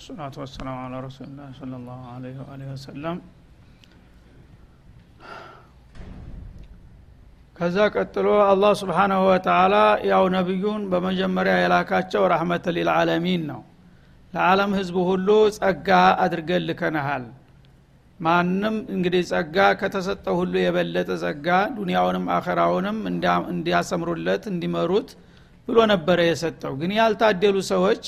ሰላቱ ወሰላሙ አላ ረሱሊላህ ስለ ላሁ ወአሊህ ወሰለም። ከዛ ቀጥሎ አላህ ስብሓናሁ ወተላ ያው ነቢዩን በመጀመሪያ የላካቸው ረሕመት ሊልዓለሚን ነው። ለዓለም ህዝብ ሁሉ ጸጋ አድርገን ልከንሃል። ማንም እንግዲህ ጸጋ ከተሰጠው ሁሉ የበለጠ ጸጋ ዱንያውንም አኸራውንም እንዲያሰምሩለት እንዲመሩት ብሎ ነበረ የሰጠው። ግን ያልታደሉ ሰዎች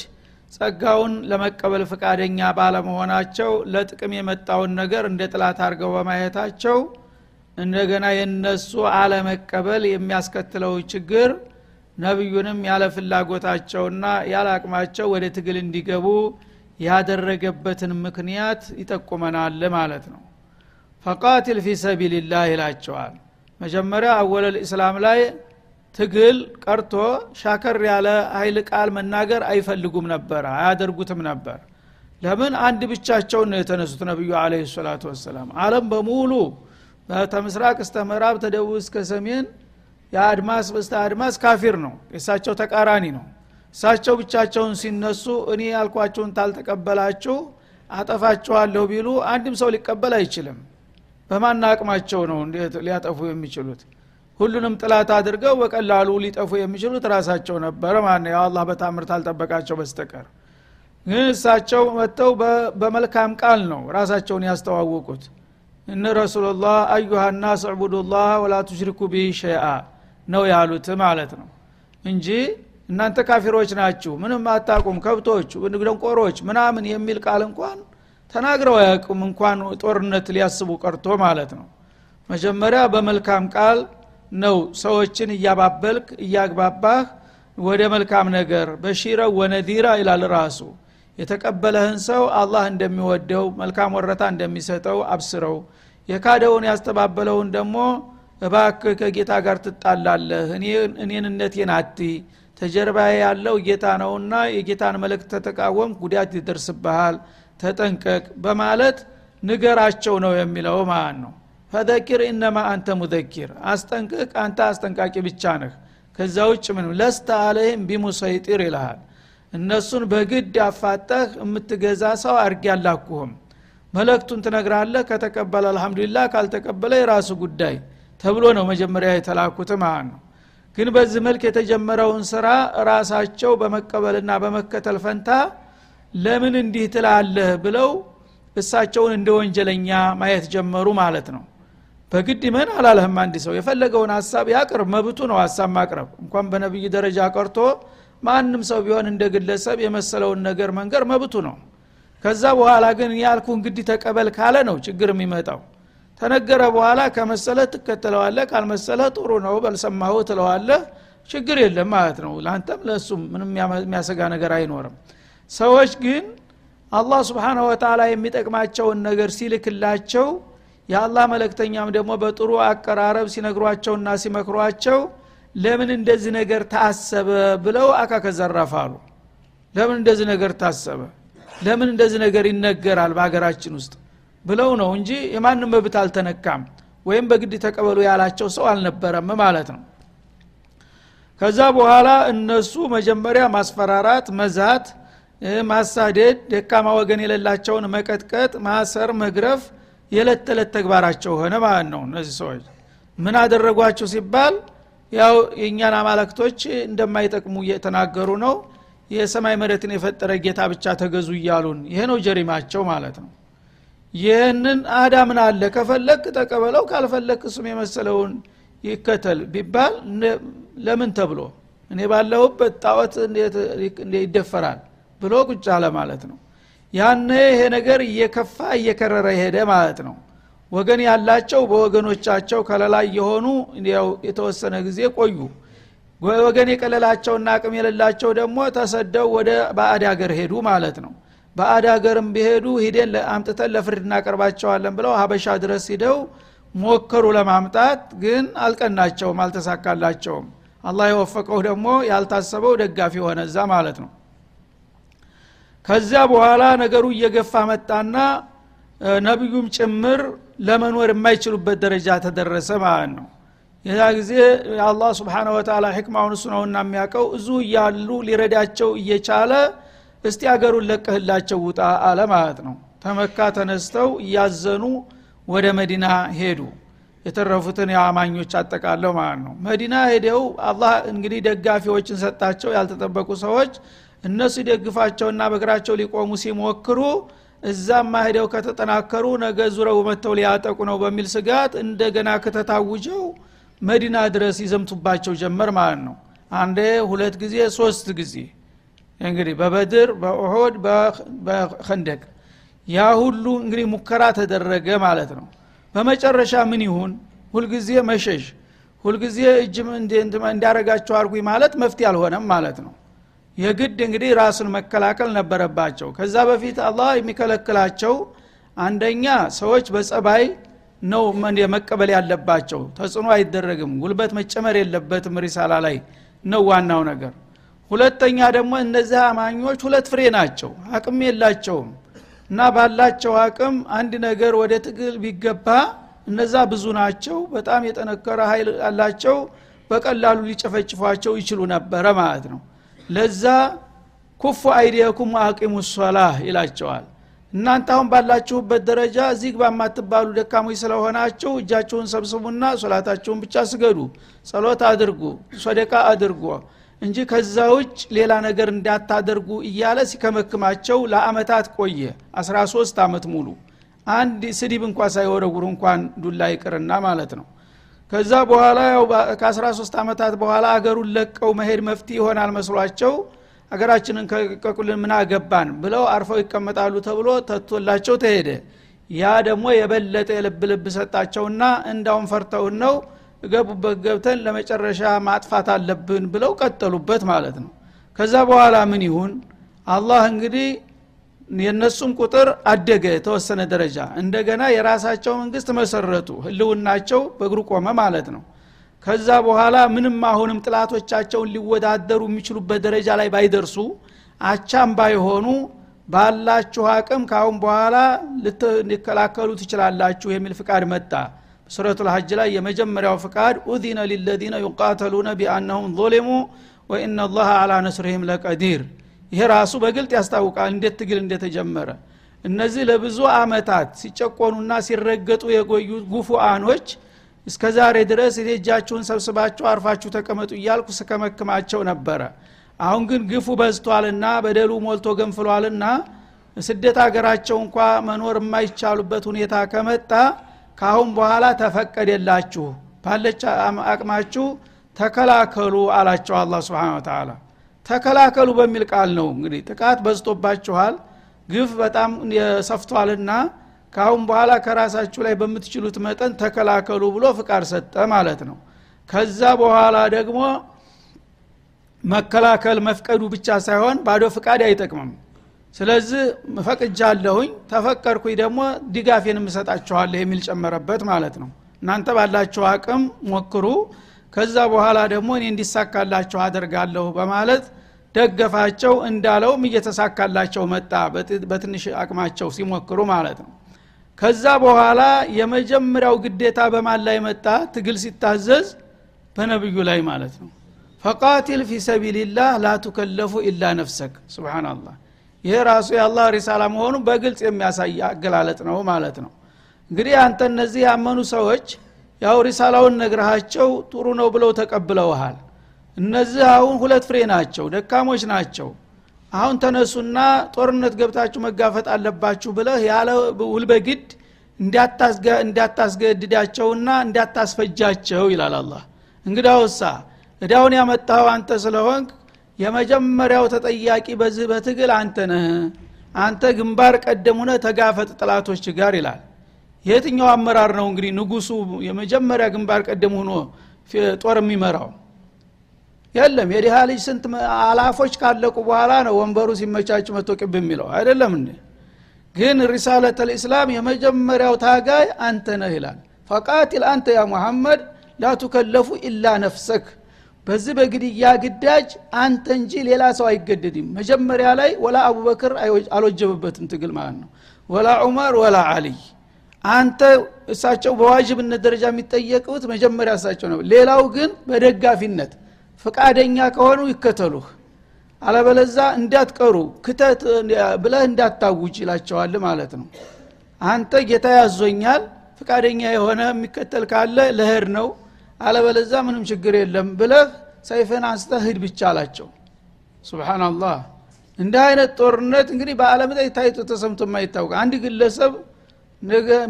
ጸጋውን ለመቀበል ፈቃደኛ ባለመሆናቸው ለጥቅም የመጣውን ነገር እንደ ጥላት አድርገው በማየታቸው እንደገና የነሱ አለመቀበል የሚያስከትለው ችግር ነቢዩንም ያለ ፍላጎታቸውና ያለ አቅማቸው ወደ ትግል እንዲገቡ ያደረገበትን ምክንያት ይጠቁመናል ማለት ነው። ፈቃትል ፊ ሰቢልላህ ይላቸዋል። መጀመሪያ አወለል ኢስላም ላይ ትግል ቀርቶ ሻከር ያለ ኃይል ቃል መናገር አይፈልጉም ነበር አያደርጉትም ነበር። ለምን? አንድ ብቻቸውን ነው የተነሱት ነቢዩ አለ ሰላቱ ወሰላም። አለም በሙሉ ተምስራቅ እስተ ምዕራብ ተደቡብ እስከ ሰሜን የአድማስ በስተ አድማስ ካፊር ነው። የእሳቸው ተቃራኒ ነው። እሳቸው ብቻቸውን ሲነሱ እኔ ያልኳችሁን ታልተቀበላችሁ አጠፋችኋለሁ ቢሉ አንድም ሰው ሊቀበል አይችልም። በማና አቅማቸው ነው ሊያጠፉ የሚችሉት ሁሉንም ጥላት አድርገው በቀላሉ ሊጠፉ የሚችሉት ራሳቸው ነበረ። ማን ያው አላህ በታምር ታልጠበቃቸው በስተቀር። ግን እሳቸው መጥተው በመልካም ቃል ነው ራሳቸውን ያስተዋወቁት። እነ ረሱሉላህ አዩሃ ናስ ዕቡዱላህ ወላ ቱሽሪኩ ቢህ ሸይአ ነው ያሉት ማለት ነው። እንጂ እናንተ ካፊሮች ናችሁ ምንም አታቁም ከብቶች ደንቆሮች ምናምን የሚል ቃል እንኳን ተናግረው አያውቁም። እንኳን ጦርነት ሊያስቡ ቀርቶ ማለት ነው። መጀመሪያ በመልካም ቃል ነው። ሰዎችን እያባበልክ እያግባባህ ወደ መልካም ነገር በሺረ ወነዚራ ይላል ራሱ። የተቀበለህን ሰው አላህ እንደሚወደው መልካም ወረታ እንደሚሰጠው አብስረው። የካደውን ያስተባበለውን ደግሞ እባክህ ከጌታ ጋር ትጣላለህ። እኔንነቴን አቲ ተጀርባ ያለው ጌታ ነውና የጌታን መልእክት ተተቃወም ጉዳት ይደርስብሃል። ተጠንቀቅ በማለት ንገራቸው ነው የሚለው ማለት ነው ፈዘኪር ኢነማ አንተ ሙዘኪር አስጠንቅቅ አንተ አስጠንቃቂ ብቻ ነህ። ከዛ ውጭ ምንም ለስተ አለህም ቢሙሰይጢር ይልሃል። እነሱን በግድ አፋጠህ የምትገዛ ሰው አርግ ያላኩህም መለክቱን ትነግራለህ ከተቀበለ አልሐምዱሊላህ ካልተቀበለ የራሱ ጉዳይ ተብሎ ነው መጀመሪያ የተላኩት ማለት ነው። ግን በዚህ መልክ የተጀመረውን ስራ ራሳቸው በመቀበልና በመከተል ፈንታ ለምን እንዲህ ትላለህ ብለው እሳቸውን እንደ ወንጀለኛ ማየት ጀመሩ ማለት ነው በግድ መን አላለህም አንድ ሰው። የፈለገውን ሀሳብ ያቅርብ መብቱ ነው ሀሳብ ማቅረብ። እንኳን በነቢይ ደረጃ ቀርቶ ማንም ሰው ቢሆን እንደ ግለሰብ የመሰለውን ነገር መንገር መብቱ ነው። ከዛ በኋላ ግን ያልኩ እንግዲህ ተቀበል ካለ ነው ችግር የሚመጣው። ተነገረ በኋላ ከመሰለ ትከተለዋለ ካልመሰለ ጥሩ ነው በልሰማሁ ትለዋለህ። ችግር የለም ማለት ነው። ለአንተም ለእሱም ምንም የሚያሰጋ ነገር አይኖርም። ሰዎች ግን አላህ ስብሓንሁ ወተላ የሚጠቅማቸውን ነገር ሲልክላቸው የአላህ መለክተኛም ደግሞ በጥሩ አቀራረብ ሲነግሯቸውና ሲመክሯቸው ለምን እንደዚህ ነገር ታሰበ ብለው አካከዘረፋሉ ለምን እንደዚህ ነገር ታሰበ? ለምን እንደዚህ ነገር ይነገራል በሀገራችን ውስጥ ብለው ነው እንጂ የማንም መብት አልተነካም ወይም በግድ ተቀበሉ ያላቸው ሰው አልነበረም ማለት ነው። ከዛ በኋላ እነሱ መጀመሪያ ማስፈራራት መዛት ማሳደድ ደካማ ወገን የሌላቸውን መቀጥቀጥ ማሰር መግረፍ የዕለት ተዕለት ተግባራቸው ሆነ ማለት ነው። እነዚህ ሰዎች ምን አደረጓቸው ሲባል ያው የእኛን አማለክቶች እንደማይጠቅሙ እየተናገሩ ነው። የሰማይ መሬትን የፈጠረ ጌታ ብቻ ተገዙ እያሉን ይሄ ነው ጀሪማቸው ማለት ነው። ይህንን አዳምን አለ ከፈለግ ተቀበለው ካልፈለግ እሱም የመሰለውን ይከተል ቢባል ለምን ተብሎ እኔ ባለሁበት ጣዖት ይደፈራል ብሎ ቁጭ አለ ማለት ነው ያነ ይሄ ነገር እየከፋ እየከረረ ሄደ ማለት ነው። ወገን ያላቸው በወገኖቻቸው ከለላ የሆኑ የተወሰነ ጊዜ ቆዩ። ወገን የቀለላቸውና አቅም የሌላቸው ደግሞ ተሰደው ወደ ባዕድ ሀገር ሄዱ ማለት ነው። ባዕድ ሀገርም ቢሄዱ ሂደን አምጥተን ለፍርድ እናቀርባቸዋለን ብለው ሀበሻ ድረስ ሂደው ሞከሩ ለማምጣት ግን አልቀናቸውም አልተሳካላቸውም። አላህ የወፈቀው ደግሞ ያልታሰበው ደጋፊ ሆነ እዛ ማለት ነው ከዚያ በኋላ ነገሩ እየገፋ መጣና ነቢዩም ጭምር ለመኖር የማይችሉበት ደረጃ ተደረሰ ማለት ነው። የዛ ጊዜ አላህ ስብሓነ ወተላ ሕክማውን እሱ ነውና የሚያውቀው እዙ እያሉ ሊረዳቸው እየቻለ እስቲ አገሩን ለቀህላቸው ውጣ አለ ማለት ነው። ተመካ ተነስተው እያዘኑ ወደ መዲና ሄዱ። የተረፉትን የአማኞች አጠቃለው ማለት ነው። መዲና ሄደው አላህ እንግዲህ ደጋፊዎችን ሰጣቸው። ያልተጠበቁ ሰዎች እነሱ ደግፋቸውና በእግራቸው ሊቆሙ ሲሞክሩ እዛማ ሄደው ከተጠናከሩ ነገ ዙረው መጥተው ሊያጠቁ ነው በሚል ስጋት እንደገና ከተታውጀው መዲና ድረስ ይዘምቱባቸው ጀመር ማለት ነው። አንዴ ሁለት ጊዜ ሶስት ጊዜ። እንግዲህ በበድር በኡሁድ በኸንደቅ ያ ሁሉ እንግዲህ ሙከራ ተደረገ ማለት ነው። በመጨረሻ ምን ይሁን? ሁልጊዜ መሸሽ ሁልጊዜ እጅ እንዲያረጋቸው አርጉኝ ማለት መፍትሄ አልሆነም ማለት ነው የግድ እንግዲህ ራሱን መከላከል ነበረባቸው። ከዛ በፊት አላህ የሚከለክላቸው አንደኛ ሰዎች በጸባይ ነው መቀበል ያለባቸው። ተጽዕኖ አይደረግም። ጉልበት መጨመር የለበትም ሪሳላ ላይ ነው ዋናው ነገር። ሁለተኛ ደግሞ እነዚህ አማኞች ሁለት ፍሬ ናቸው። አቅም የላቸውም እና ባላቸው አቅም አንድ ነገር ወደ ትግል ቢገባ እነዛ ብዙ ናቸው። በጣም የጠነከረ ኃይል አላቸው። በቀላሉ ሊጨፈጭፏቸው ይችሉ ነበረ ማለት ነው ለዛ ኩፉ አይዲየኩም አቂሙ ሶላህ ይላቸዋል። እናንተ አሁን ባላችሁበት ደረጃ እዚህ ግባ የማትባሉ ደካሞች ስለሆናችሁ እጃችሁን ሰብስቡና ሶላታችሁን ብቻ ስገዱ ጸሎት አድርጉ ሶደቃ አድርጉ እንጂ ከዛ ውጭ ሌላ ነገር እንዳታደርጉ እያለ ሲከመክማቸው ለአመታት ቆየ። 13 አመት ሙሉ አንድ ስዲብ እንኳ ሳይወረጉሩ እንኳን ዱላ ይቅርና ማለት ነው ከዛ በኋላ ያው ከ13 ዓመታት በኋላ አገሩን ለቀው መሄድ መፍትሄ ይሆናል መስሏቸው አገራችንን ከቀቁልን ምን አገባን ብለው አርፈው ይቀመጣሉ ተብሎ ተቶላቸው ተሄደ። ያ ደግሞ የበለጠ የልብ ልብ ሰጣቸውና እንዳውን ፈርተውን ነው ገቡበት ገብተን ለመጨረሻ ማጥፋት አለብን ብለው ቀጠሉበት ማለት ነው። ከዛ በኋላ ምን ይሁን? አላህ እንግዲህ የእነሱም ቁጥር አደገ የተወሰነ ደረጃ። እንደገና የራሳቸው መንግስት መሰረቱ ህልውናቸው በእግሩ ቆመ ማለት ነው። ከዛ በኋላ ምንም አሁንም ጥላቶቻቸውን ሊወዳደሩ የሚችሉበት ደረጃ ላይ ባይደርሱ አቻም ባይሆኑ ባላችሁ አቅም ካሁን በኋላ ልትከላከሉ ትችላላችሁ የሚል ፍቃድ መጣ። ሱረቱ ልሐጅ ላይ የመጀመሪያው ፍቃድ ኡዚነ ሊለዚነ ዩቃተሉነ ቢአነሁም ظሊሙ ወኢና ላህ አላ ነስርህም ለቀዲር ይሄ ራሱ በግልጥ ያስታውቃል። እንዴት ትግል እንደተጀመረ። እነዚህ ለብዙ አመታት ሲጨቆኑና ሲረገጡ የቆዩ ጉፉአኖች እስከ ዛሬ ድረስ እጃችሁን ሰብስባችሁ አርፋችሁ ተቀመጡ እያልኩ ስከመክማቸው ነበረ። አሁን ግን ግፉ በዝቷልና በደሉ ሞልቶ ገንፍሏልና ስደት ሀገራቸው እንኳ መኖር የማይቻሉበት ሁኔታ ከመጣ ካአሁን በኋላ ተፈቀደላችሁ። ባለች አቅማችሁ ተከላከሉ አላቸው አላ ስብን ተላ ተከላከሉ በሚል ቃል ነው እንግዲህ ጥቃት በዝቶባችኋል። ግፍ በጣም ሰፍቷልና ካአሁን በኋላ ከራሳችሁ ላይ በምትችሉት መጠን ተከላከሉ ብሎ ፍቃድ ሰጠ ማለት ነው። ከዛ በኋላ ደግሞ መከላከል መፍቀዱ ብቻ ሳይሆን ባዶ ፍቃድ አይጠቅምም። ስለዚህ ፈቅጃለሁኝ ተፈቀድኩኝ ደግሞ ድጋፌን የምሰጣችኋለሁ የሚል ጨመረበት ማለት ነው። እናንተ ባላችሁ አቅም ሞክሩ ከዛ በኋላ ደግሞ እኔ እንዲሳካላቸው አደርጋለሁ በማለት ደገፋቸው እንዳለውም እየተሳካላቸው መጣ በትንሽ አቅማቸው ሲሞክሩ ማለት ነው። ከዛ በኋላ የመጀመሪያው ግዴታ በማን ላይ መጣ? ትግል ሲታዘዝ በነብዩ ላይ ማለት ነው። ፈቃቲል ፊ ሰቢልላህ ላ ቱከለፉ ኢላ ነፍሰክ። ስብናላህ ይሄ ራሱ የአላህ ሪሳላ መሆኑ በግልጽ የሚያሳይ አገላለጥ ነው ማለት ነው። እንግዲህ አንተ እነዚህ ያመኑ ሰዎች ያው ሪሳላውን ነግረሃቸው ጥሩ ነው ብለው ተቀብለውሃል። እነዚህ አሁን ሁለት ፍሬ ናቸው ደካሞች ናቸው። አሁን ተነሱና ጦርነት ገብታችሁ መጋፈጥ አለባችሁ ብለህ ያለ ውልበግድ እንዳታስገድዳቸውና እንዳታስፈጃቸው ይላል አላህ። እንግዳውሳ እዳውን ያመጣኸው አንተ ስለሆንክ የመጀመሪያው ተጠያቂ በዚህ በትግል አንተ ነህ። አንተ ግንባር ቀደም ሁነ ተጋፈጥ ጥላቶች ጋር ይላል የትኛው አመራር ነው እንግዲህ ንጉሱ የመጀመሪያ ግንባር ቀደም ሆኖ ጦር የሚመራው? የለም። የዲሃ ልጅ ስንት አላፎች ካለቁ በኋላ ነው ወንበሩ ሲመቻች መቶ ቅብ የሚለው። አይደለም እንዴ? ግን ሪሳለት ልእስላም የመጀመሪያው ታጋይ አንተ ነህ ይላል። ፈቃቲል አንተ ያ ሙሐመድ ላቱከለፉ ኢላ ነፍሰክ። በዚህ በግድያ ግዳጅ አንተ እንጂ ሌላ ሰው አይገደድም። መጀመሪያ ላይ ወላ አቡበክር አልወጀበበትም ትግል ማለት ነው። ወላ ዑመር ወላ አልይ አንተ እሳቸው በዋጅብነት ደረጃ የሚጠየቁት መጀመሪያ እሳቸው ነው። ሌላው ግን በደጋፊነት ፈቃደኛ ከሆኑ ይከተሉህ አለበለዛ እንዳትቀሩ ክተት ብለህ እንዳታውጅ ይላቸዋል ማለት ነው። አንተ ጌታ ያዞኛል ፍቃደኛ የሆነ የሚከተል ካለ ለህድ ነው አለበለዛ ምንም ችግር የለም ብለህ ሰይፍን አንስተህ ሂድ ብቻ አላቸው። ሱብሓናላህ እንዲህ አይነት ጦርነት እንግዲህ በአለም ላይ ታይቶ ተሰምቶ የማይታወቅ አንድ ግለሰብ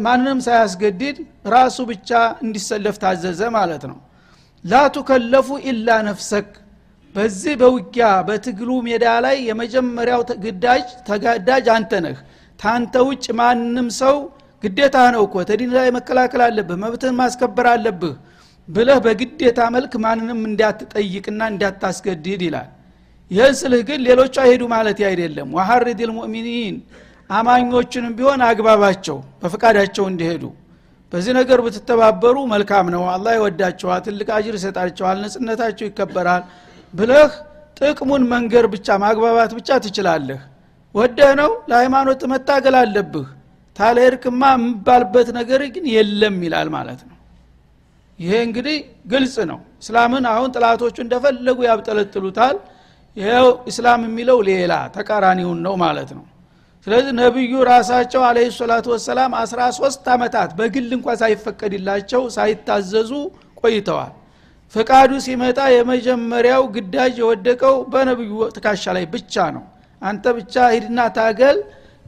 ማንንም ሳያስገድድ ራሱ ብቻ እንዲሰለፍ ታዘዘ ማለት ነው። ላቱከለፉ ኢላ ነፍሰክ። በዚህ በውጊያ በትግሉ ሜዳ ላይ የመጀመሪያው ግዳጅ ተጋዳጅ አንተ ነህ። ታንተ ውጭ ማንም ሰው ግዴታ ነው እኮ ተዲን ላይ መከላከል አለብህ መብትህን ማስከበር አለብህ ብለህ በግዴታ መልክ ማንንም እንዳትጠይቅና እንዳታስገድድ ይላል። ይህን ስልህ ግን ሌሎቹ አይሄዱ ማለት አይደለም። ወሐርድ ልሙእሚኒን አማኞችንም ቢሆን አግባባቸው በፍቃዳቸው እንዲሄዱ። በዚህ ነገር ብትተባበሩ መልካም ነው። አላህ ይወዳቸዋል ትልቅ አጅር ይሰጣቸዋል ነጽነታቸው ይከበራል ብለህ ጥቅሙን መንገር ብቻ ማግባባት ብቻ ትችላለህ። ወደህ ነው ለሃይማኖት መታገል አለብህ። ታለሄድክማ የምባልበት ነገር ግን የለም ይላል ማለት ነው። ይሄ እንግዲህ ግልጽ ነው። እስላምን አሁን ጥላቶቹ እንደፈለጉ ያብጠለጥሉታል። ይኸው እስላም የሚለው ሌላ ተቃራኒውን ነው ማለት ነው ስለዚህ ነቢዩ ራሳቸው አለ ሰላቱ ወሰላም 13 ዓመታት በግል እንኳ ሳይፈቀድላቸው ሳይታዘዙ ቆይተዋል። ፍቃዱ ሲመጣ የመጀመሪያው ግዳጅ የወደቀው በነቢዩ ትካሻ ላይ ብቻ ነው። አንተ ብቻ ሂድና ታገል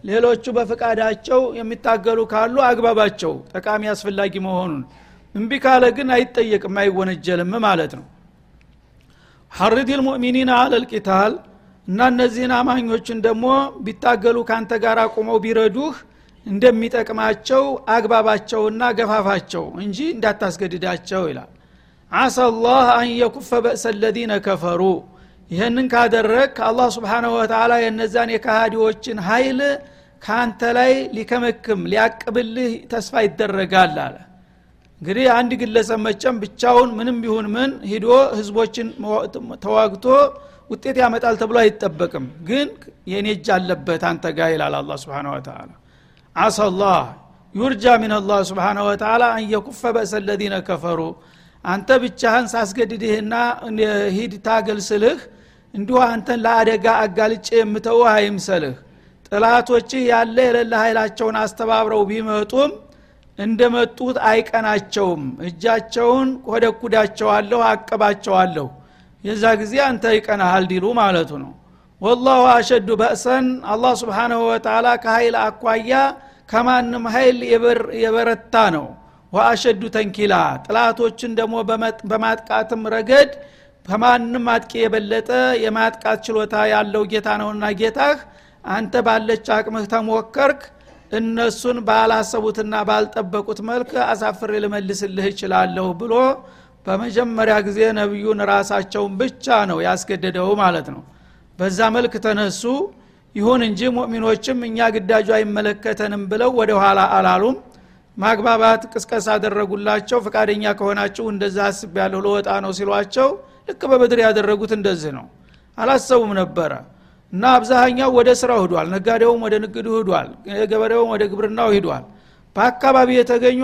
ሌሎቹ በፍቃዳቸው የሚታገሉ ካሉ አግባባቸው ጠቃሚ አስፈላጊ መሆኑን። እምቢ ካለ ግን አይጠየቅም አይወነጀልም ማለት ነው። ሐርድ ልሙእሚኒን አለልቂታል እና እነዚህን አማኞችን ደግሞ ቢታገሉ ካንተ ጋር ቁመው ቢረዱህ እንደሚጠቅማቸው አግባባቸውና ገፋፋቸው እንጂ እንዳታስገድዳቸው ይላል። አሳ ላህ አን በእሰ ለዚነ ከፈሩ። ይህንን ካደረግ አላህ ስብሓናሁ ወተላ የነዛን የካሃዲዎችን ኃይል ከአንተ ላይ ሊከመክም ሊያቅብልህ ተስፋ ይደረጋል አለ። እንግዲህ አንድ ግለሰብ መጨም ብቻውን ምንም ቢሆን ምን ሂዶ ህዝቦችን ተዋግቶ ውጤት ያመጣል ተብሎ አይጠበቅም። ግን የኔ እጅ አለበት አንተ ጋር ይላል አላ ስብን ወተላ አሰላህ ዩርጃ ምን አላህ ስብሓን ወተላ አን የኩፈ በእሰ ለዚነ ከፈሩ። አንተ ብቻህን ሳስገድድህና ሂድ ታገል ስልህ እንዲሁ አንተን ለአደጋ አጋልጬ የምተውህ አይምሰልህ። ጥላቶችህ ያለ የሌለ ኃይላቸውን አስተባብረው ቢመጡም እንደመጡት አይቀናቸውም። እጃቸውን ኮደኩዳቸዋለሁ አቅባቸዋለሁ የዛ ጊዜ አንተ ይቀናሃል ዲሉ ማለቱ ነው። ወላሁ አሸዱ በእሰን አላህ ስብሓንሁ ወተላ ከኃይል አኳያ ከማንም ኃይል የበረታ ነው። ወአሸዱ ተንኪላ ጥላቶችን ደግሞ በማጥቃትም ረገድ ከማንም አጥቂ የበለጠ የማጥቃት ችሎታ ያለው ጌታ ነውና ጌታህ አንተ ባለች አቅምህ ተሞከርክ እነሱን ባላሰቡትና ባልጠበቁት መልክ አሳፍሬ ልመልስልህ እችላለሁ ብሎ በመጀመሪያ ጊዜ ነቢዩን ራሳቸውን ብቻ ነው ያስገደደው ማለት ነው። በዛ መልክ ተነሱ። ይሁን እንጂ ሙእሚኖችም እኛ ግዳጁ አይመለከተንም ብለው ወደ ኋላ አላሉም። ማግባባት ቅስቀስ አደረጉላቸው። ፈቃደኛ ከሆናችሁ እንደዛ አስብ ያለሁ ለወጣ ነው ሲሏቸው ልክ በበድር ያደረጉት እንደዚህ ነው። አላሰቡም ነበረ እና አብዛኛው ወደ ስራው ሂዷል ነጋዴውም ወደ ንግዱ ሂዷል ገበሬውም ወደ ግብርናው ሂዷል በአካባቢ የተገኙ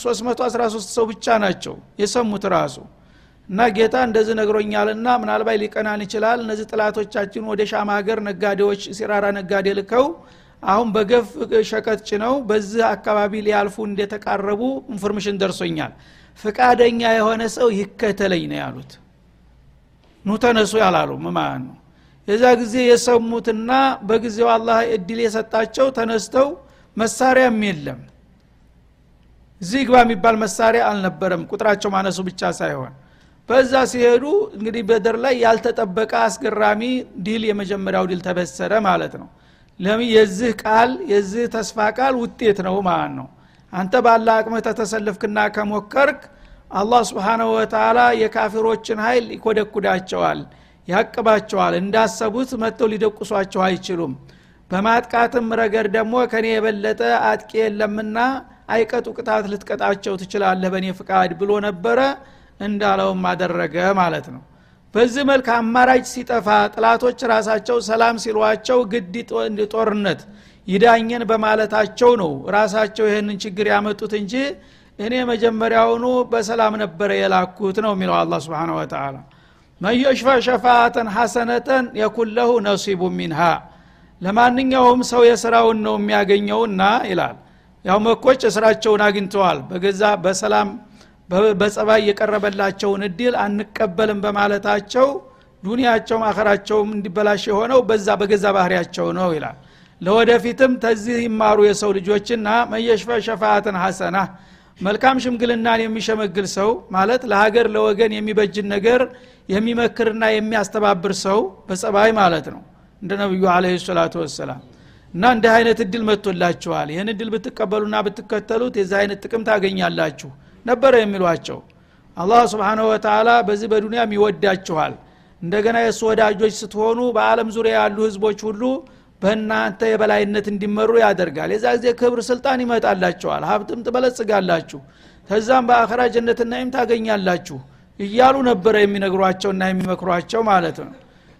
313 ሰው ብቻ ናቸው። የሰሙት ራሱ እና ጌታ እንደዚህ ነግሮኛልና ምናልባት ሊቀናን ይችላል። እነዚህ ጥላቶቻችን ወደ ሻም ሀገር ነጋዴዎች ሲራራ ነጋዴ ልከው አሁን በገፍ ሸቀጥ ጭነው በዚህ አካባቢ ሊያልፉ እንደተቃረቡ information ደርሶኛል። ፍቃደኛ የሆነ ሰው ይከተለኝ ነው ያሉት። ኑ ተነሱ ያላሉ ማለት ነው? የዛ ጊዜ የሰሙትና በጊዜው አላህ እድል የሰጣቸው ተነስተው መሳሪያም የለም እዚህ የሚባል መሳሪያ አልነበረም። ቁጥራቸው ማነሱ ብቻ ሳይሆን በዛ ሲሄዱ እንግዲህ በደር ላይ ያልተጠበቀ አስገራሚ ድል የመጀመሪያው ድል ተበሰረ ማለት ነው። ለምን? የዚህ ቃል የዚህ ተስፋ ቃል ውጤት ነው ማለት ነው። አንተ ባለ አቅመህ ተተሰልፍክና ከሞከርክ አላህ ስብሓናሁ ወተላ የካፊሮችን ኃይል ይኮደኩዳቸዋል ያቅባቸዋል። እንዳሰቡት መጥተው ሊደቁሷቸው አይችሉም። በማጥቃትም ረገድ ደግሞ ከኔ የበለጠ አጥቂ የለምና አይቀጡ ቅጣት ልትቀጣቸው ትችላለህ በእኔ ፍቃድ ብሎ ነበረ። እንዳለውም አደረገ ማለት ነው። በዚህ መልክ አማራጭ ሲጠፋ ጥላቶች ራሳቸው ሰላም ሲሏቸው ግድ ጦርነት ይዳኘን በማለታቸው ነው ራሳቸው ይህንን ችግር ያመጡት እንጂ እኔ መጀመሪያውኑ በሰላም ነበረ የላኩት ነው የሚለው አላ ስብን ወተላ መየሽፋ ሸፋአተን ሐሰነተን የኩን ነሲቡ ሚንሃ ለማንኛውም ሰው የስራውን ነው የሚያገኘውና ይላል ያው መኮች የስራቸውን አግኝተዋል። በገዛ በሰላም በጸባይ የቀረበላቸውን እድል አንቀበልም በማለታቸው ዱኒያቸውም አኸራቸውም እንዲበላሽ የሆነው በዛ በገዛ ባህሪያቸው ነው ይላል። ለወደፊትም ተዚህ ይማሩ የሰው ልጆችና መየሽፈ ሸፋአትን ሐሰና መልካም ሽምግልናን የሚሸመግል ሰው ማለት ለሀገር ለወገን የሚበጅን ነገር የሚመክርና የሚያስተባብር ሰው በጸባይ ማለት ነው። እንደ ነቢዩ አለ ሰላቱ ወሰላም እና እንዲህ አይነት እድል መጥቶላችኋል። ይህን እድል ብትቀበሉና ብትከተሉት የዚህ አይነት ጥቅም ታገኛላችሁ ነበረ የሚሏቸው። አላህ ስብንሁ ወተላ በዚህ በዱንያም ይወዳችኋል። እንደገና የእሱ ወዳጆች ስትሆኑ በአለም ዙሪያ ያሉ ህዝቦች ሁሉ በእናንተ የበላይነት እንዲመሩ ያደርጋል። የዛ ጊዜ ክብር ስልጣን ይመጣላቸዋል ሀብትም ትበለጽጋላችሁ ከዛም በአኸራ ጀነትናይም ታገኛላችሁ እያሉ ነበረ የሚነግሯቸውና የሚመክሯቸው ማለት ነው።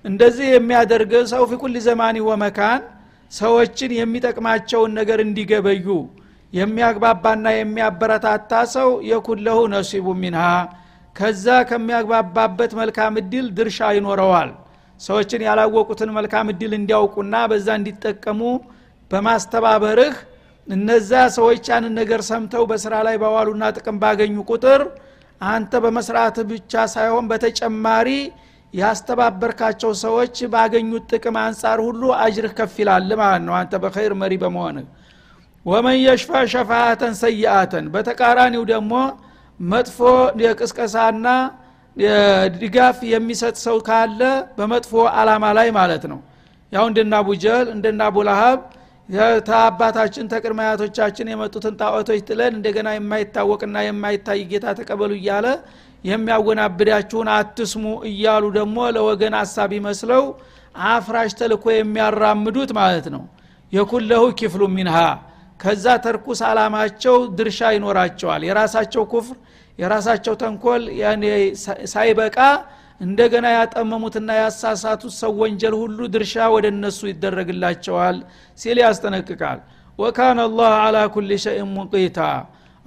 እንደዚህ የሚያደርግ ሰው ፊኩል ዘማኒ ወመካን ሰዎችን የሚጠቅማቸውን ነገር እንዲገበዩ የሚያግባባና የሚያበረታታ ሰው የኩለሁ ነሲቡ ሚንሃ ከዛ ከሚያግባባበት መልካም እድል ድርሻ ይኖረዋል። ሰዎችን ያላወቁትን መልካም እድል እንዲያውቁና በዛ እንዲጠቀሙ በማስተባበርህ እነዛ ሰዎች ያንን ነገር ሰምተው በስራ ላይ ባዋሉና ጥቅም ባገኙ ቁጥር አንተ በመስራት ብቻ ሳይሆን በተጨማሪ ያስተባበርካቸው ሰዎች ባገኙት ጥቅም አንጻር ሁሉ አጅርህ ከፍ ይላል ማለት ነው። አንተ በኸይር መሪ በመሆንህ። ወመን የሽፋ ሸፋአተን ሰይአተን። በተቃራኒው ደግሞ መጥፎ የቅስቀሳና ድጋፍ የሚሰጥ ሰው ካለ በመጥፎ አላማ ላይ ማለት ነው። ያው እንደና አቡጀህል እንደና አቡላሀብ ተአባታችን ተቅድመ አያቶቻችን የመጡትን ጣዖቶች ጥለን እንደገና የማይታወቅና የማይታይ ጌታ ተቀበሉ እያለ የሚያወናብዳችሁን አትስሙ እያሉ ደግሞ ለወገን አሳቢ መስለው አፍራሽ ተልኮ የሚያራምዱት ማለት ነው። የኩለሁ ኪፍሉ ሚንሃ። ከዛ ተርኩስ አላማቸው ድርሻ ይኖራቸዋል። የራሳቸው ኩፍር የራሳቸው ተንኮል ሳይበቃ እንደገና ያጠመሙትና ያሳሳቱት ሰው ወንጀል ሁሉ ድርሻ ወደ እነሱ ይደረግላቸዋል ሲል ያስጠነቅቃል። ወካነ አላህ አላ ኩል ሸይን ሙቂታ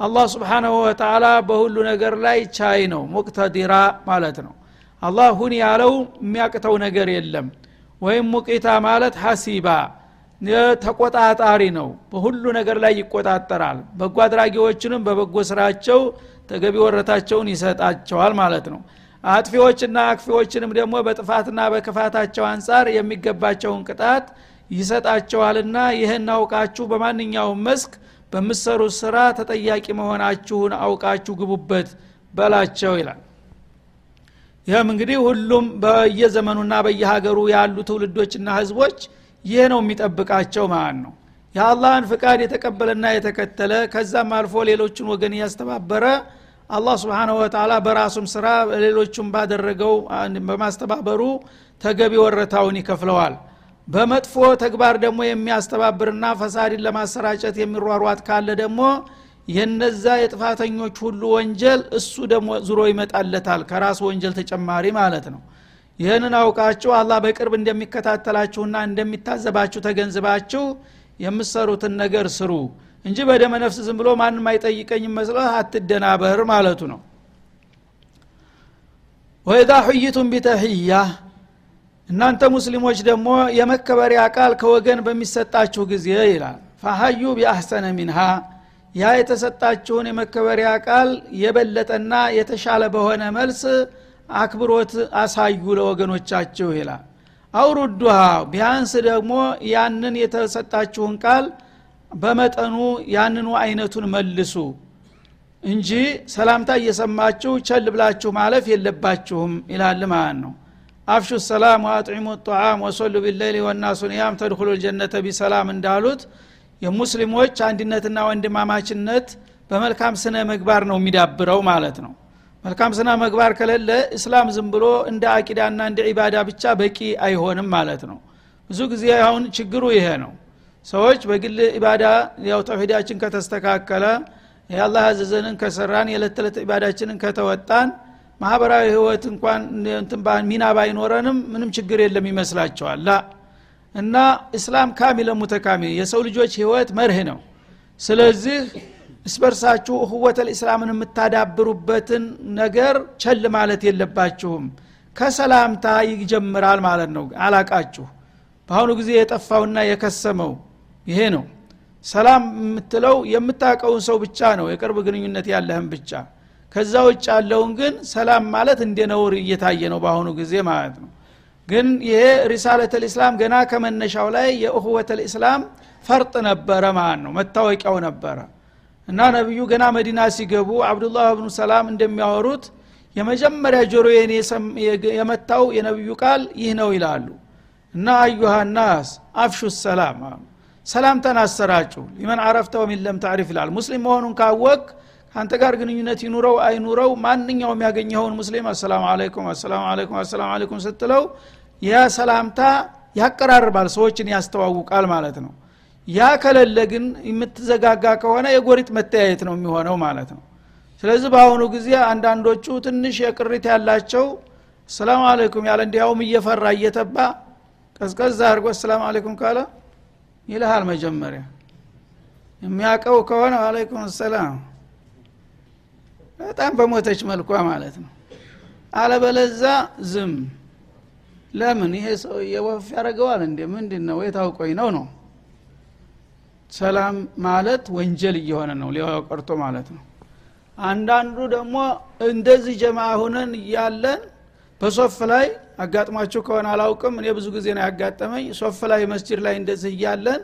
አላህ ስብሓናሁ ወተላ በሁሉ ነገር ላይ ቻይ ነው ሙቅተዲራ ማለት ነው። አላህ ሁን ያለው የሚያቅተው ነገር የለም ወይም ሙቂታ ማለት ሐሲባ ተቆጣጣሪ ነው። በሁሉ ነገር ላይ ይቆጣጠራል። በጎ አድራጊዎችንም በበጎ ስራቸው ተገቢ ወረታቸውን ይሰጣቸዋል ማለት ነው። አጥፊዎችና አክፊዎችንም ደግሞ በጥፋትና በክፋታቸው አንጻር የሚገባቸውን ቅጣት ይሰጣቸዋልና ይህን አውቃችሁ በማንኛውም መስክ በምሰሩት ስራ ተጠያቂ መሆናችሁን አውቃችሁ ግቡበት በላቸው ይላል። ይህም እንግዲህ ሁሉም በየዘመኑና በየሀገሩ ያሉ ትውልዶችና ህዝቦች ይህ ነው የሚጠብቃቸው ማለት ነው። የአላህን ፍቃድ የተቀበለና የተከተለ ከዛም አልፎ ሌሎችን ወገን እያስተባበረ አላህ ስብንሁ ወተላ በራሱም ስራ ሌሎቹም ባደረገው በማስተባበሩ ተገቢ ወረታውን ይከፍለዋል በመጥፎ ተግባር ደግሞ የሚያስተባብርና ፈሳድን ለማሰራጨት የሚሯሯት ካለ ደግሞ የነዛ የጥፋተኞች ሁሉ ወንጀል እሱ ደግሞ ዙሮ ይመጣለታል ከራሱ ወንጀል ተጨማሪ ማለት ነው። ይህንን አውቃችሁ አላህ በቅርብ እንደሚከታተላችሁና እንደሚታዘባችሁ ተገንዝባችሁ የምሰሩትን ነገር ስሩ እንጂ በደመ ነፍስ ዝም ብሎ ማንም አይጠይቀኝ መስለህ አትደናበር ማለቱ ነው። ወይዛ ሁይቱም ቢተህያ እናንተ ሙስሊሞች ደግሞ የመከበሪያ ቃል ከወገን በሚሰጣችሁ ጊዜ ይላል። ፈሀዩ ቢአሕሰነ ሚንሃ ያ የተሰጣችሁን የመከበሪያ ቃል የበለጠና የተሻለ በሆነ መልስ አክብሮት አሳዩ ለወገኖቻችሁ ይላል። አውሩዱሃ ቢያንስ ደግሞ ያንን የተሰጣችሁን ቃል በመጠኑ ያንኑ አይነቱን መልሱ እንጂ ሰላምታ እየሰማችሁ ቸል ብላችሁ ማለፍ የለባችሁም ይላል ማለት ነው አፍሹ ሰላም ወአጥዒሙ ጣዓም ወሶሉ ቢለይል ወናሱ ኒያም ተድኩሉ ልጀነተ ቢሰላም እንዳሉት የሙስሊሞች አንድነትና ወንድማማችነት በመልካም ስነ ምግባር ነው የሚዳብረው ማለት ነው። መልካም ስነ ምግባር ከሌለ እስላም ዝም ብሎ እንደ አቂዳና እንደ ዒባዳ ብቻ በቂ አይሆንም ማለት ነው። ብዙ ጊዜ አሁን ችግሩ ይሄ ነው። ሰዎች በግል ኢባዳ ያው ተውሂዳችን ከተስተካከለ የአላህ ያዘዘንን ከሰራን የዕለት ተዕለት ኢባዳችንን ከተወጣን ማህበራዊ ህይወት እንኳን ሚና ባይኖረንም ምንም ችግር የለም ይመስላቸዋል። እና እስላም ካሚለ ሙተካሚል የሰው ልጆች ህይወት መርህ ነው። ስለዚህ እስበርሳችሁ እህወተል እስላምን የምታዳብሩበትን ነገር ቸል ማለት የለባችሁም። ከሰላምታ ይጀምራል ማለት ነው አላቃችሁ። በአሁኑ ጊዜ የጠፋውና የከሰመው ይሄ ነው። ሰላም የምትለው የምታውቀውን ሰው ብቻ ነው የቅርብ ግንኙነት ያለህን ብቻ ከዛ ውጭ ያለውን ግን ሰላም ማለት እንደ ነውር እየታየ ነው በአሁኑ ጊዜ ማለት ነው። ግን ይሄ ሪሳለት ልእስላም ገና ከመነሻው ላይ የእህወት ልእስላም ፈርጥ ነበረ ማለት ነው መታወቂያው ነበረ። እና ነቢዩ ገና መዲና ሲገቡ አብዱላህ ብኑ ሰላም እንደሚያወሩት የመጀመሪያ ጆሮ የመታው የነቢዩ ቃል ይህ ነው ይላሉ። እና አዩሃ አፍሹ ሰላም ሰላምታን አሰራጩ። ሊመን አረፍተ ወሚን ለም ታሪፍ ይላል። ሙስሊም መሆኑን ካወቅ ከአንተ ጋር ግንኙነት ይኑረው አይኑረው ማንኛውም ያገኘኸውን ሙስሊም አሰላሙ አለይኩም አሰላሙ አለይኩም አሰላሙ አለይኩም ስትለው ያ ሰላምታ ያቀራርባል ሰዎችን ያስተዋውቃል ማለት ነው። ያ ከሌለ ግን የምትዘጋጋ ከሆነ የጎሪጥ መተያየት ነው የሚሆነው ማለት ነው። ስለዚህ በአሁኑ ጊዜ አንዳንዶቹ ትንሽ የቅሪት ያላቸው ሰላም አለይኩም ያለ እንዲያውም እየፈራ እየተባ ቀዝቀዝ አድርጎ ሰላም አለይኩም ካለ ይልሃል መጀመሪያ። የሚያውቀው ከሆነ አለይኩም ሰላም በጣም በሞተች መልኳ ማለት ነው። አለበለዛ ዝም። ለምን? ይሄ ሰው የወፍ ያደረገዋል እንዴ? ምንድን ነው የታውቆኝ ነው ነው። ሰላም ማለት ወንጀል እየሆነ ነው ሊያው ቀርቶ ማለት ነው። አንዳንዱ ደግሞ እንደዚህ ጀማ ሁነን እያለን በሶፍ ላይ አጋጥሟችሁ ከሆነ አላውቅም እኔ ብዙ ጊዜ ነው ያጋጠመኝ። ሶፍ ላይ መስጅድ ላይ እንደዚህ እያለን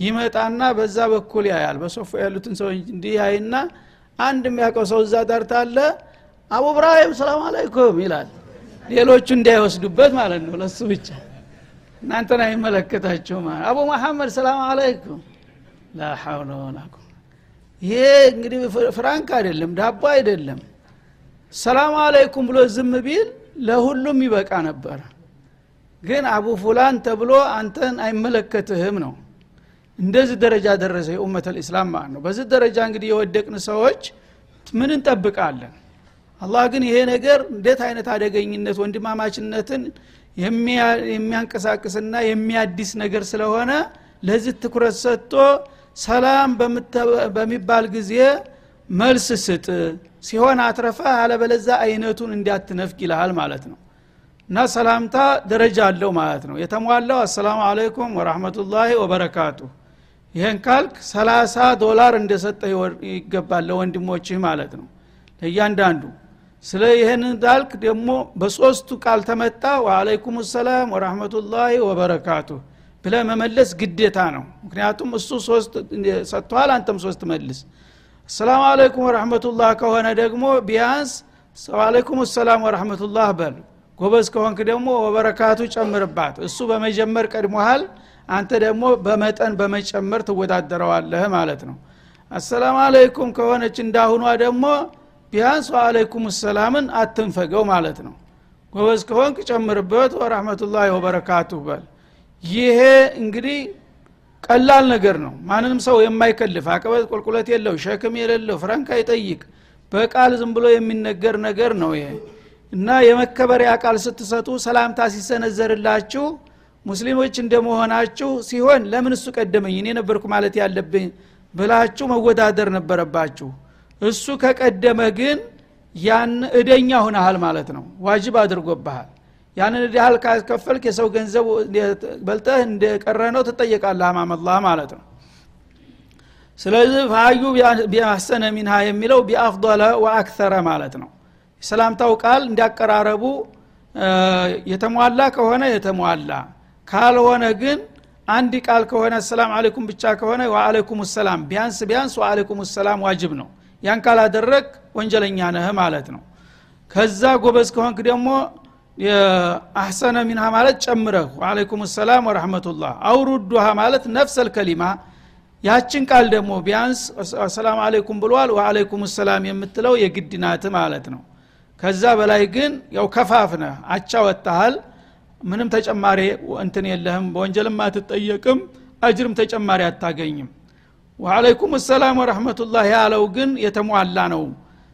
ይመጣና በዛ በኩል ያያል። በሶፍ ያሉትን ሰዎች እንዲህ ያይና አንድ የሚያውቀው ሰው እዛ ዳርታለ አቡ ብራሂም ሰላም አለይኩም ይላል። ሌሎቹ እንዳይወስዱበት ማለት ነው ለሱ ብቻ። እናንተን አይመለከታችሁም አቡ መሐመድ ሰላም አለይኩም ላ ሐውለ ይሄ እንግዲህ ፍራንክ አይደለም ዳቦ አይደለም። ሰላም አለይኩም ብሎ ዝም ቢል ለሁሉም ይበቃ ነበረ ግን አቡ ፉላን ተብሎ አንተን አይመለከትህም ነው እንደዚህ ደረጃ ደረሰ የኡመት ልእስላም ማለት ነው። በዚህ ደረጃ እንግዲህ የወደቅን ሰዎች ምን እንጠብቃለን? አላህ ግን ይሄ ነገር እንዴት አይነት አደገኝነት ወንድማማችነትን የሚያንቀሳቅስና የሚያዲስ ነገር ስለሆነ ለዚህ ትኩረት ሰጥቶ ሰላም በሚባል ጊዜ መልስ ስጥ ሲሆን አትረፋ አለበለዛ አይነቱን እንዲያትነፍቅ ይልሃል ማለት ነው። እና ሰላምታ ደረጃ አለው ማለት ነው። የተሟላው አሰላሙ አለይኩም ወራህመቱላሂ ወበረካቱ ይህን ካልክ ሰላሳ ዶላር እንደሰጠ ይገባል ለወንድሞችህ ማለት ነው። ለእያንዳንዱ። ስለ ይህን ዳልክ ደግሞ በሶስቱ ቃል ተመጣ ወአለይኩም ሰላም ወራህመቱላሂ ወበረካቱ ብለ መመለስ ግዴታ ነው። ምክንያቱም እሱ ሶስት ሰጥተዋል አንተም ሶስት መልስ። አሰላሙ አለይኩም ወረህመቱላህ ከሆነ ደግሞ ቢያንስ አለይኩም ሰላም ወረህመቱላህ በል። ጎበዝ ከሆንክ ደግሞ ወበረካቱ ጨምርባት። እሱ በመጀመር ቀድሞሃል አንተ ደግሞ በመጠን በመጨመር ትወዳደረዋለህ ማለት ነው። አሰላሙ አለይኩም ከሆነች እንዳሁኗ ደግሞ ቢያንስ ወአለይኩም ሰላምን አትንፈገው ማለት ነው። ጎበዝ ከሆንክ ጨምርበት ወረህመቱላህ ወበረካቱ በል። ይሄ እንግዲህ ቀላል ነገር ነው። ማንንም ሰው የማይከልፍ አቀበት ቁልቁለት የለው ሸክም የሌለው ፍራንክ አይጠይቅ በቃል ዝም ብሎ የሚነገር ነገር ነው ይሄ። እና የመከበሪያ ቃል ስትሰጡ ሰላምታ ሲሰነዘርላችሁ ሙስሊሞች እንደመሆናችሁ ሲሆን ለምን እሱ ቀደመኝ? እኔ ነበርኩ ማለት ያለብኝ ብላችሁ መወዳደር ነበረባችሁ። እሱ ከቀደመ ግን ያን እደኛ ሁነሃል ማለት ነው። ዋጅብ አድርጎብሃል። ያንን እዳህል ካስከፈልክ የሰው ገንዘብ በልጠህ እንደቀረ ነው ትጠየቃለህ አማመላህ ማለት ነው። ስለዚህ ፋዩ ቢአሰነ ሚንሃ የሚለው ቢአፍضለ ወአክተረ ማለት ነው። የሰላምታው ቃል እንዲያቀራረቡ የተሟላ ከሆነ የተሟላ ካልሆነ ግን አንድ ቃል ከሆነ ሰላም አለይኩም ብቻ ከሆነ ወአለይኩም ሰላም ቢያንስ ቢያንስ ወአለይኩም ሰላም ዋጅብ ነው። ያን ካላደረግ ወንጀለኛ ነህ ማለት ነው። ከዛ ጎበዝ ከሆንክ ደግሞ አሕሰነ ሚንሃ ማለት ጨምረህ ወአለይኩም ሰላም ወረሕመቱላህ አውሩዱሃ ማለት ነፍሰል ከሊማ ያችን ቃል ደግሞ ቢያንስ አሰላም አለይኩም ብሏል ወአለይኩም ሰላም የምትለው የግድናት ማለት ነው። ከዛ በላይ ግን ያው ከፋፍነ አቻ ወጥተሃል ምንም ተጨማሪ እንትን የለህም በወንጀልም አትጠየቅም አጅርም ተጨማሪ አታገኝም። ወአለይኩም ሰላም ወረሕመቱላህ ያለው ግን የተሟላ ነው።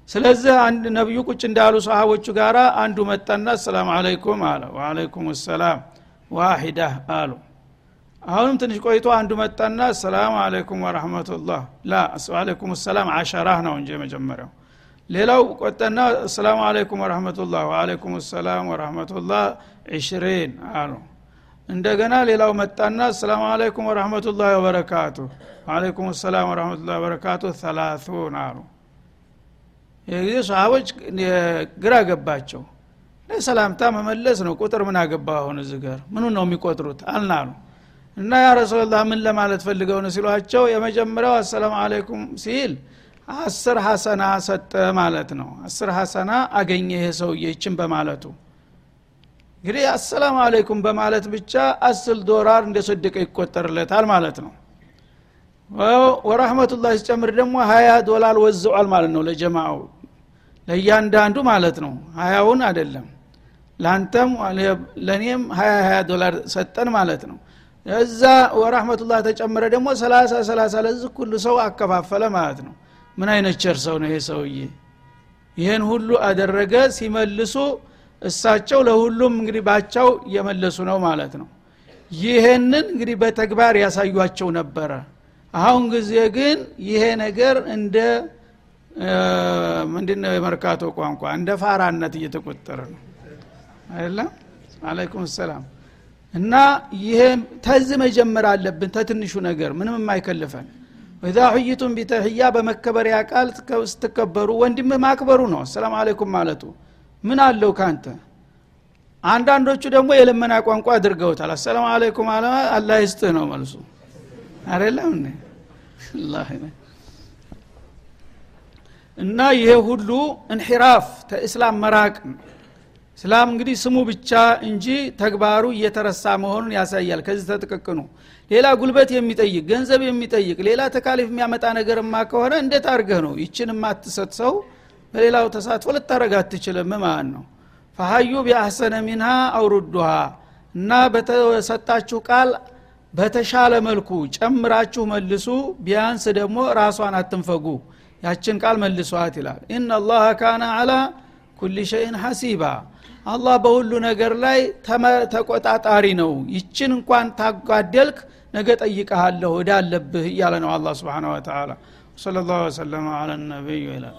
ስለዚህ አንድ ነቢዩ ቁጭ እንዳሉ ሰሃቦቹ ጋራ አንዱ መጣና አሰላም አለይኩም አለ። ወአለይኩም ሰላም ዋሂዳ አሉ። አሁንም ትንሽ ቆይቶ አንዱ መጣና አሰላሙ አለይኩም ወረህመቱላህ ላ አለይኩም ሰላም አሸራህ ነው እንጂ የመጀመሪያው ሌላው ቆጠና አሰላሙ አለይኩም ወረህመቱላህ ወአለይኩም ሰላም ወረህመቱላህ ዒሽሪን አሉ። እንደገና ሌላው መጣና አሰላሙ አለይኩም ወረህመቱላህ ወበረካቱ ወአለይኩም ሰላም ወረህመቱላህ ወበረካቱ ሰላቱን አሉ። ይህ ጊዜ ሰሃቦች ግራ ገባቸው። ለሰላምታ መመለስ ነው ቁጥር ምን አገባ አሁን እዚ ጋር? ምኑ ነው የሚቆጥሩት? አልናሉ እና ያ ረሱላላህ ምን ለማለት ፈልገው ነው ሲሏቸው የመጀመሪያው አሰላሙ አለይኩም ሲል አስር ሐሰና ሰጠ ማለት ነው። አስር ሐሰና አገኘ ይሄ ሰውዬ በማለቱ። እንግዲህ አሰላሙ አለይኩም በማለት ብቻ አስር ዶላር እንደ ሰደቀ ይቆጠርለታል ማለት ነው። ወራህመቱላህ ሲጨምር ደግሞ ሀያ ዶላር ወዝቋል ማለት ነው ለጀማው ለእያንዳንዱ ማለት ነው። ሀያውን አይደለም ለአንተም ለእኔም ሀያ ሀያ ዶላር ሰጠን ማለት ነው። እዛ ወራህመቱላህ ተጨመረ ደግሞ ሰላሳ ሰላሳ ለዚህ ሁሉ ሰው አከፋፈለ ማለት ነው ምን አይነት ቸር ሰው ነው ይሄ ሰውዬ? ይህን ሁሉ አደረገ ሲመልሱ እሳቸው ለሁሉም እንግዲህ ባቻው እየመለሱ ነው ማለት ነው። ይህንን እንግዲህ በተግባር ያሳዩቸው ነበረ። አሁን ጊዜ ግን ይሄ ነገር እንደ ምንድነው የመርካቶ ቋንቋ? እንደ ፋራነት እየተቆጠረ ነው። አይደለም? አለይኩም ሰላም። እና ይሄ ተዝ መጀመር አለብን ተትንሹ ነገር ምንም የማይከልፈን ወዛ ሁይቱም ቢተህያ በመከበሪያ ቃል ስትከበሩ ወንድምህ ማክበሩ ነው። አሰላም አለይኩም ማለቱ ምን አለው ካንተ? አንዳንዶቹ ደግሞ የልመና ቋንቋ አድርገውታል። አሰላሙ አለይኩም አለ አላ ይስጥህ ነው መልሱ። አይደለም እና ይሄ ሁሉ እንሒራፍ ተእስላም መራቅ እስላም እንግዲህ ስሙ ብቻ እንጂ ተግባሩ እየተረሳ መሆኑን ያሳያል። ከዚህ ተጥቅቅኑ። ሌላ ጉልበት የሚጠይቅ ገንዘብ የሚጠይቅ ሌላ ተካሊፍ የሚያመጣ ነገርማ ከሆነ እንዴት አርገህ ነው ይችን የማትሰጥ ሰው በሌላው ተሳትፎ ልታረግ አትችልም? ማለት ነው? ፈሀዩ ቢአሕሰነ ሚንሃ አውሩዱሃ እና በተሰጣችሁ ቃል በተሻለ መልኩ ጨምራችሁ መልሱ። ቢያንስ ደግሞ ራሷን አትንፈጉ። ያችን ቃል መልሷት ይላል። ኢናላህ ካነ አላ ኩል ሸይን ሐሲባ። አላህ በሁሉ ነገር ላይ ተቆጣጣሪ ነው። ይችን እንኳን ታጓደልክ ነገ ጠይቀሃለሁ እዳለብህ እያለ ነው አላ ስብን ወተላ ወሰለ ወሰለማ አላ ነቢይ ይላል